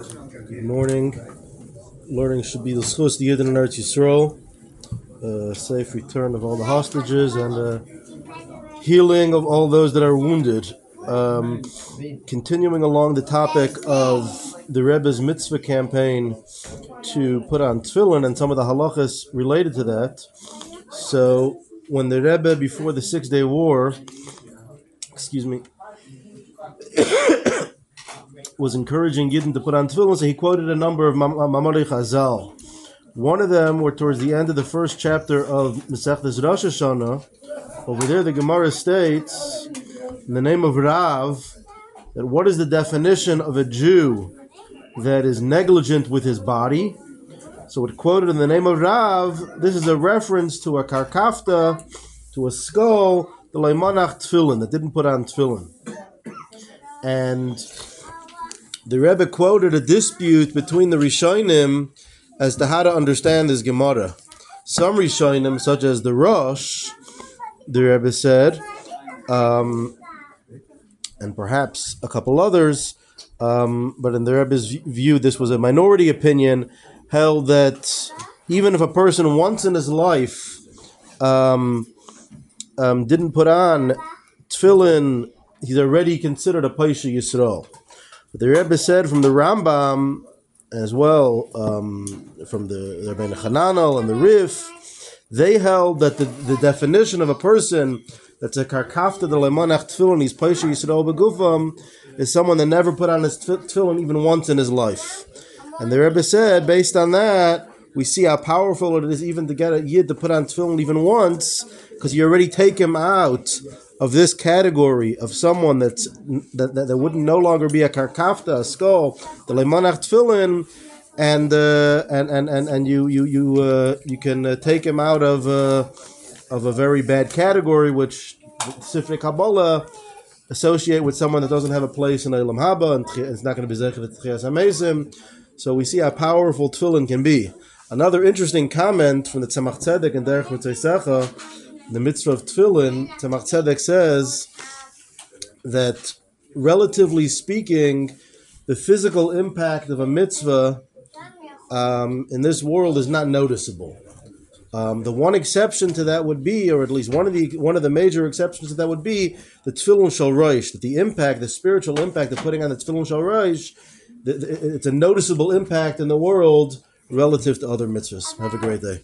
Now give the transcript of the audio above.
Good morning. Learning should be the schus the Yidden in Eretz Yisrael. Uh, safe return of all the hostages and uh, healing of all those that are wounded. Um, continuing along the topic of the Rebbe's mitzvah campaign to put on tefillin and some of the halachas related to that. So, when the Rebbe before the Six Day War, excuse me, was encouraging Yidden to put on tefillin, so he quoted a number of Mamarei Chazal. One of them were towards the end of the first chapter of Masechtas Rosh Hashanah. Over there, the Gemara states, in the name of Rav, that what is the definition of a Jew that is negligent with his body? So it quoted in the name of Rav, this is a reference to a karkafta, to a skull, the leimanach tefillin, that didn't put on tefillin. And the Rebbe quoted a dispute between the Rishonim as to how to understand this Gemara. Some Rishonim, such as the Rosh, the Rebbe said, um, and perhaps a couple others, um, but in the Rebbe's view, this was a minority opinion, held that even if a person once in his life um, um didn't put on tefillin, he's already considered a Paisha Yisrael. But the Rebbe said from the Rambam as well, um, from the Rebbeinu Hananel and the Rif, they held that the, the definition of a person that's a karkafta de lemonach tefillin, he's paisha yisrael begufam, is someone that never put on his tefillin even once in his life. And the Rebbe said, based on that, we see how powerful it is even to get a yid to put on tefillin even once, because you already take him out of this category of someone that's that, that, that wouldn't no longer be a karkafta, a skull, the lemanach tefillin, and uh, and and and and you you you uh, you can uh, take him out of uh, of a very bad category, which Sifrei Kabbalah associate with someone that doesn't have a place in Oilam Haba and it's not going to be Zechet Tchias Amesim. So we see how powerful tefillin can be. Another interesting comment from the Tzemach Tzedek and Derech Mitzvosecha the mitzvah of tefillin, Tzemach Tzedek says that relatively speaking, the physical impact of a mitzvah um, in this world is not noticeable. Um, the one exception to that would be, or at least one of the one of the major exceptions to that would be the tefillin shel roish. That the impact, the spiritual impact of putting on the tefillin shel roish, it's a noticeable impact in the world relative to other mitzvahs. Have a great day.